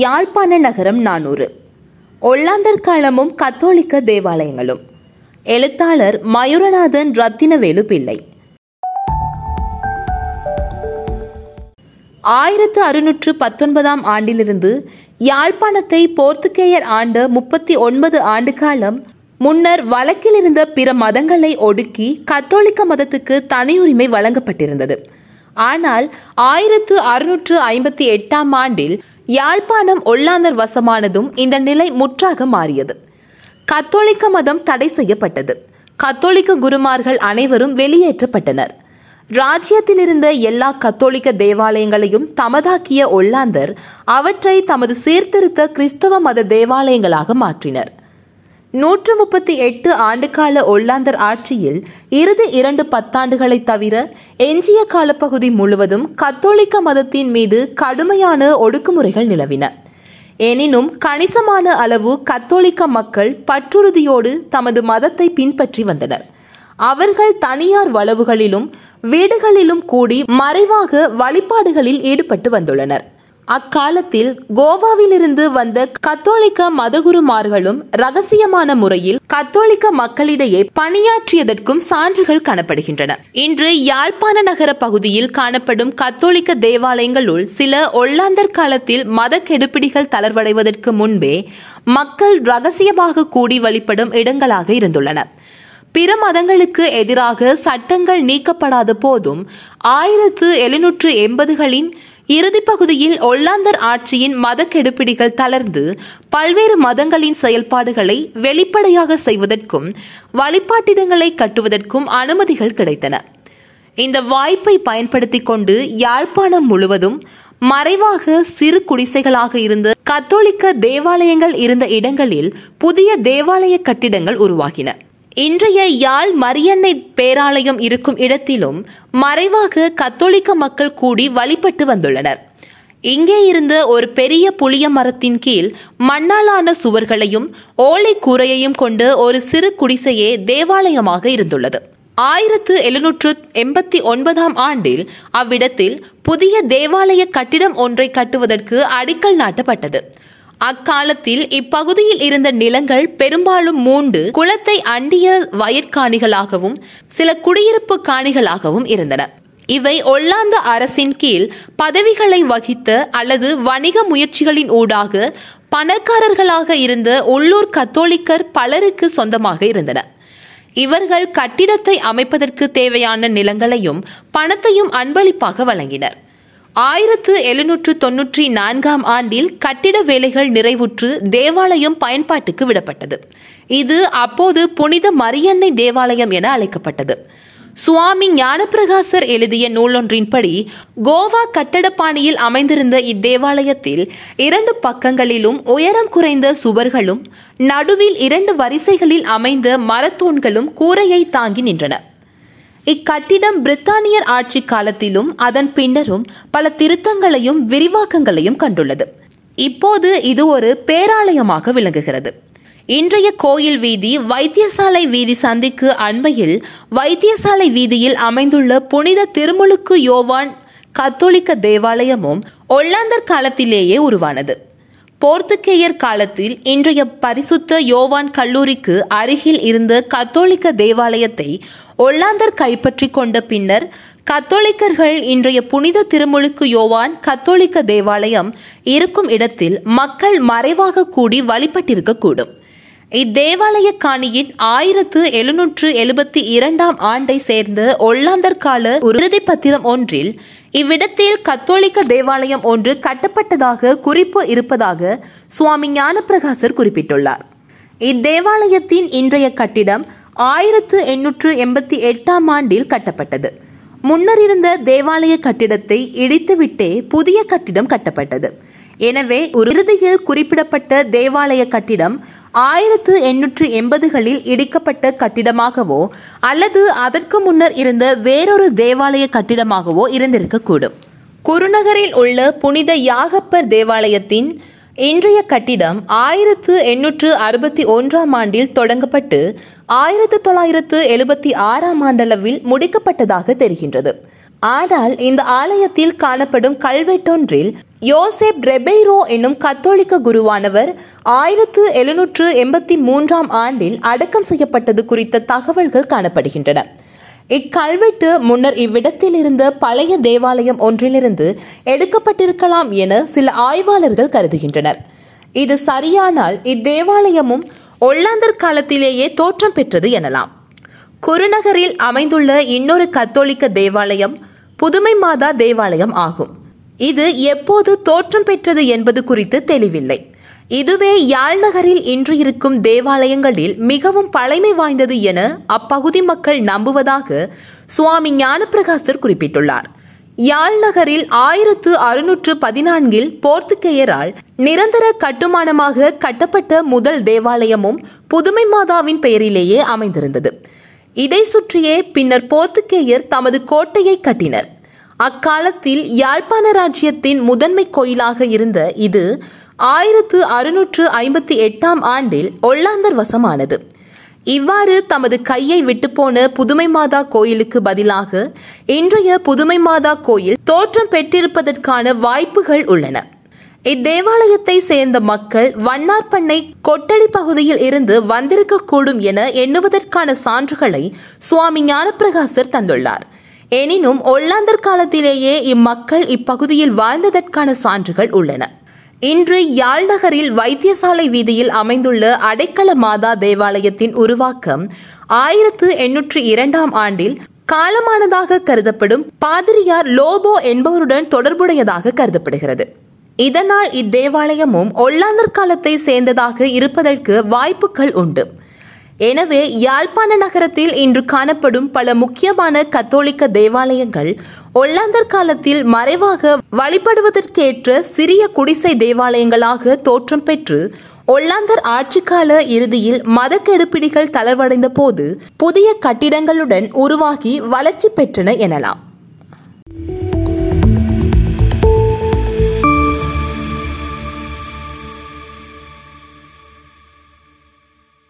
யாழ்ப்பாண நகரம் நானூறு. ஒல்லாந்தர் காலமும் கத்தோலிக்க தேவாலயங்களும். எழுத்தாளர் மயூரநாதன் ரத்தினவேலு பிள்ளை. ஆயிரத்து அறுநூற்று பத்தொன்பதாம் ஆண்டிலிருந்து யாழ்ப்பாணத்தை போர்த்துகேயர் ஆண்ட முப்பத்தி ஒன்பது ஆண்டு காலம் முன்னர் வழக்கில் இருந்த பிற மதங்களை ஒடுக்கி கத்தோலிக்க மதத்துக்கு தனியுரிமை வழங்கப்பட்டிருந்தது. ஆனால் ஆயிரத்து அறுநூற்று ஐம்பத்தி எட்டாம் ஆண்டில் யாழ்ப்பாணம் ஒல்லாந்தர் வசமானதும் இந்த நிலை முற்றாக மாறியது. கத்தோலிக்க மதம் தடை செய்யப்பட்டது. கத்தோலிக்க குருமார்கள் அனைவரும் வெளியேற்றப்பட்டனர். ராஜ்யத்தில் இருந்த எல்லா கத்தோலிக்க தேவாலயங்களையும் தமதாக்கிய ஒல்லாந்தர் அவற்றை தமது சீர்திருத்த கிறிஸ்தவ மத தேவாலயங்களாக மாற்றினர். நூற்று முப்பத்தி எட்டு ஆண்டுகால ஒல்லாந்தர் ஆட்சியில் இறுதி இரண்டு பத்தாண்டுகளை தவிர எஞ்சிய காலப்பகுதி முழுவதும் கத்தோலிக்க மதத்தின் மீது கடுமையான ஒடுக்குமுறைகள் நிலவின. எனினும் கணிசமான அளவு கத்தோலிக்க மக்கள் பற்றுறுதியோடு தமது மதத்தை பின்பற்றி வந்தனர். அவர்கள் தனியார் வளவுகளிலும் வீடுகளிலும் கூடி மறைவாக வழிபாடுகளில் ஈடுபட்டு வந்துள்ளனர். அக்காலத்தில் கோவாவிலிருந்து வந்த கத்தோலிக்க மதகுருமார்களும் ரகசியமான முறையில் கத்தோலிக்க மக்களிடையே பணியாற்றியதற்கும் சான்றுகள் காணப்படுகின்றன. இன்று யாழ்ப்பாண நகர பகுதியில் காணப்படும் கத்தோலிக்க தேவாலயங்களுள் சில ஒல்லாந்தர் காலத்தில் மத கெடுபிடிகள் தளர்வடைவதற்கு முன்பே மக்கள் ரகசியமாக கூடி வழிபடும் இடங்களாக இருந்துள்ளன. பிற மதங்களுக்கு எதிராக சட்டங்கள் நீக்கப்படாத போதும் ஆயிரத்து எழுநூற்று எண்பதுகளின் இறுதி பகுதியில் ஒல்லாந்தர் ஆட்சியின் மத கெடுபிடிகள் தளர்ந்து பல்வேறு மதங்களின் செயல்பாடுகளை வெளிப்படையாக செய்வதற்கும் வழிபாட்டிடங்களை கட்டுவதற்கும் அனுமதிகள் கிடைத்தன. இந்த வாய்ப்பை பயன்படுத்திக் கொண்டு யாழ்ப்பாணம் முழுவதும் மறைவாக சிறு குடிசைகளாக இருந்த கத்தோலிக்க தேவாலயங்கள் இருந்த இடங்களில் புதிய தேவாலய கட்டிடங்கள் உருவாகின. இன்றைய யாழ் மரியன்னை பேராலயம் இருக்கும் இடத்திலும் மறைவாக கத்தோலிக்க மக்கள் கூடி வழிபட்டு வந்துள்ளனர். இங்கே இருந்த ஒரு பெரிய புளிய மரத்தின் கீழ் மண்ணாலான சுவர்களையும் ஓலை கூரையையும் கொண்டு ஒரு சிறு குடிசையே தேவாலயமாக இருந்துள்ளது. ஆயிரத்து எழுநூற்று எண்பத்தி ஒன்பதாம் ஆண்டில் அவ்விடத்தில் புதிய தேவாலய கட்டிடம் ஒன்றை கட்டுவதற்கு அடிக்கல் நாட்டப்பட்டது. அக்காலத்தில் இப்பகுதியில் இருந்த நிலங்கள் பெரும்பாலும் மூண்டு குளத்தை அண்டிய வயற்காணிகளாகவும் சில குடியிருப்பு காணிகளாகவும் இருந்தன. இவை ஒல்லாந்த அரசின் கீழ் பதவிகளை வகித்த அல்லது வணிக முயற்சிகளின் ஊடாக பணக்காரர்களாக இருந்த உள்ளூர் கத்தோலிக்கர் பலருக்கு சொந்தமாக இருந்தன. இவர்கள் கட்டிடத்தை அமைப்பதற்கு தேவையான நிலங்களையும் பணத்தையும் அன்பளிப்பாக வழங்கினர். ஆயிரத்து எழுநூற்று தொன்னூற்றி நான்காம் ஆண்டில் கட்டிட வேலைகள் நிறைவுற்று தேவாலயம் பயன்பாட்டுக்கு விடப்பட்டது. இது அப்போது புனித மரியன்னை தேவாலயம் என அழைக்கப்பட்டது. சுவாமி ஞானப்பிரகாசர் எழுதிய நூலொன்றின்படி கோவா கட்டடப்பாணியில் அமைந்திருந்த இத்தேவாலயத்தில் இரண்டு பக்கங்களிலும் உயரம் குறைந்த சுவர்களும் நடுவில் இரண்டு வரிசைகளில் அமைந்த மரத்தூண்களும் கூரையை தாங்கி நின்றன. இக்கட்டிடம் பிரித்தானியர் ஆட்சி காலத்திலும் அதன் பின்னரும் பல திருத்தங்களையும் விரிவாக்கங்களையும் கண்டுள்ளது. இப்போது இது ஒரு பேராலயமாக விளங்குகிறது. இன்றைய கோயில் வீதி வைத்தியசாலை வீதி சந்திக்கு அண்மையில் வைத்தியசாலை வீதியில் அமைந்துள்ள புனித திருமுழுக்கு யோவான் கத்தோலிக்க தேவாலயமும் ஒல்லாந்தர் காலத்திலேயே உருவானது. போர்த்துகேயர் காலத்தில் இன்றைய பரிசுத்த யோவான் கல்லூரிக்கு அருகில் இருந்த கத்தோலிக்க தேவாலயத்தை ஒல்லாந்தர் கைப்பற்றி கொண்ட பின்னர் கத்தோலிக்கர்கள் இன்றைய புனித திருமுழுக்கு யோவான் கத்தோலிக்க தேவாலயம் இருக்கும் இடத்தில் மக்கள் மறைவாக கூடி வழிபட்டிருக்கக்கூடும் இத்தேவாலய காணியின் ஆயிரத்து எழுநூற்று எழுபத்தி இரண்டாம் ஆண்டை சேர்ந்த ஒல்லாந்தர் கால உறுதி பத்திரம் ஒன்றில் இவ்விடத்தில் கத்தோலிக்க தேவாலயம் ஒன்று கட்டப்பட்டதாக குறிப்பு இருப்பதாக சுவாமி ஞானப்பிரகாசர் குறிப்பிட்டுள்ளார். இத்தேவாலயத்தின் இன்றைய கட்டிடம் ஆயிரத்து எண்ணூற்று எண்பத்தி எட்டாம் ஆண்டில் கட்டப்பட்டது. முன்னர் இருந்த தேவாலய கட்டிடத்தை இடித்துவிட்டே புதிய கட்டிடம் கட்டப்பட்டது. எனவே ஒரு இறுதியில் குறிப்பிடப்பட்ட தேவாலய கட்டிடம் ஆயிரத்து எண்ணூற்று எண்பதுகளில் இடிக்கப்பட்ட கட்டிடமாகவோ அல்லது அதற்கு முன்னர் இருந்த வேறொரு தேவாலய கட்டிடமாகவோ இருந்திருக்கக்கூடும். குருநகரில் உள்ள புனித யாகப்பர் தேவாலயத்தின் இன்றைய கட்டிடம் ஆயிரத்து எண்ணூற்று அறுபத்தி ஒன்றாம் ஆண்டில் தொடங்கப்பட்டு ஆயிரத்து தொள்ளாயிரத்து எழுபத்தி ஆறாம் ஆண்டளவில் முடிக்கப்பட்டதாக தெரிகின்றது. ஆனால் இந்த ஆலயத்தில் காணப்படும் கல்வெட்டொன்றில் யோசேப் ரெபெய்ரோ என்னும் கத்தோலிக்க குருவானவர் ஆயிரத்து எழுநூற்று எண்பத்தி மூன்றாம் ஆண்டில் அடக்கம் செய்யப்பட்டது குறித்த தகவல்கள் காணப்படுகின்றன. இக்கல்வெட்டு முன்னர் இவ்விடத்தில் இருந்த பழைய தேவாலயம் ஒன்றிலிருந்து எடுக்கப்பட்டிருக்கலாம் என சில ஆய்வாளர்கள் கருதுகின்றனர். இது சரியானால் இத்தேவாலயமும் ஒல்லாந்தர் காலத்திலேயே தோற்றம் பெற்றது எனலாம். குருநகரில் அமைந்துள்ள இன்னொரு கத்தோலிக்க தேவாலயம் புதுமை மாதா தேவாலயம் ஆகும். இது எப்போது தோற்றம் பெற்றது என்பது குறித்து தெளிவில்லை. இதுவே யாழ் நகரில் இன்று இருக்கும் தேவாலயங்களில் மிகவும் பழமை வாய்ந்தது என அப்பகுதி மக்கள் நம்புவதாக சுவாமி ஞானப்பிரகாசர் குறிப்பிட்டுள்ளார். யாழ் நகரில் ஆயிரத்து அறுநூற்று பதினான்கில் போர்த்துக்கேயரால் நிரந்தர கட்டுமானமாக கட்டப்பட்ட முதல் தேவாலயமும் புதுமை மாதாவின் பெயரிலேயே அமைந்திருந்தது. இதை சுற்றியே பின்னர் போர்த்துக்கேயர் தமது கோட்டையை கட்டினர். அக்காலத்தில் யாழ்ப்பாண ராஜ்யத்தின் முதன்மை கோயிலாக இருந்த இது ஆயிரத்து அறுநூற்று ஐம்பத்தி எட்டாம் ஆண்டில் ஒல்லாந்தர் வசமானது. இவ்வாறு தமது கையை விட்டுப்போன புதுமை மாதா கோயிலுக்கு பதிலாக இன்றைய புதுமை மாதா கோயில் தோற்றம் பெற்றிருப்பதற்கான வாய்ப்புகள் உள்ளன. இத்தேவாலயத்தை சேர்ந்த மக்கள் வண்ணார்பண்ணை கொட்டடி பகுதியில் இருந்து வந்திருக்கக்கூடும் என எண்ணுவதற்கான சான்றுகளை சுவாமி ஞானப்பிரகாசர் தந்துள்ளார். எனினும் ஒல்லாந்தர் காலத்திலேயே இம்மக்கள் இப்பகுதியில் வாழ்ந்ததற்கான சான்றுகள் உள்ளன. இன்று யாழ் நகரில் வைத்தியசாலை வீதியில் அமைந்துள்ள அடைக்கல மாதா தேவாலயத்தின் உருவாக்கம் ஆயிரத்து எண்ணூற்று இரண்டாம் ஆண்டில் காலமானதாக கருதப்படும் பாதிரியார் லோபோ என்பவருடன் தொடர்புடையதாக கருதப்படுகிறது. இதனால் இத்தேவாலயமும் ஒல்லாந்தர் காலத்தை சேர்ந்ததாக இருப்பதற்கு வாய்ப்புகள் உண்டு. எனவே யாழ்ப்பாண நகரத்தில் இன்று காணப்படும் பல முக்கியமான கத்தோலிக்க தேவாலயங்கள் ஒல்லாந்தர் காலத்தில் மறைவாக வழிபடுவதற்கேற்ற சிறிய குடிசை தேவாலயங்களாக தோற்றம் பெற்று ஒல்லாந்தர் ஆட்சிக்கால இறுதியில் மத கெடுப்பிடிகள் தளர்வடைந்த போது புதிய கட்டிடங்களுடன் உருவாகி வளர்ச்சி பெற்றன எனலாம்.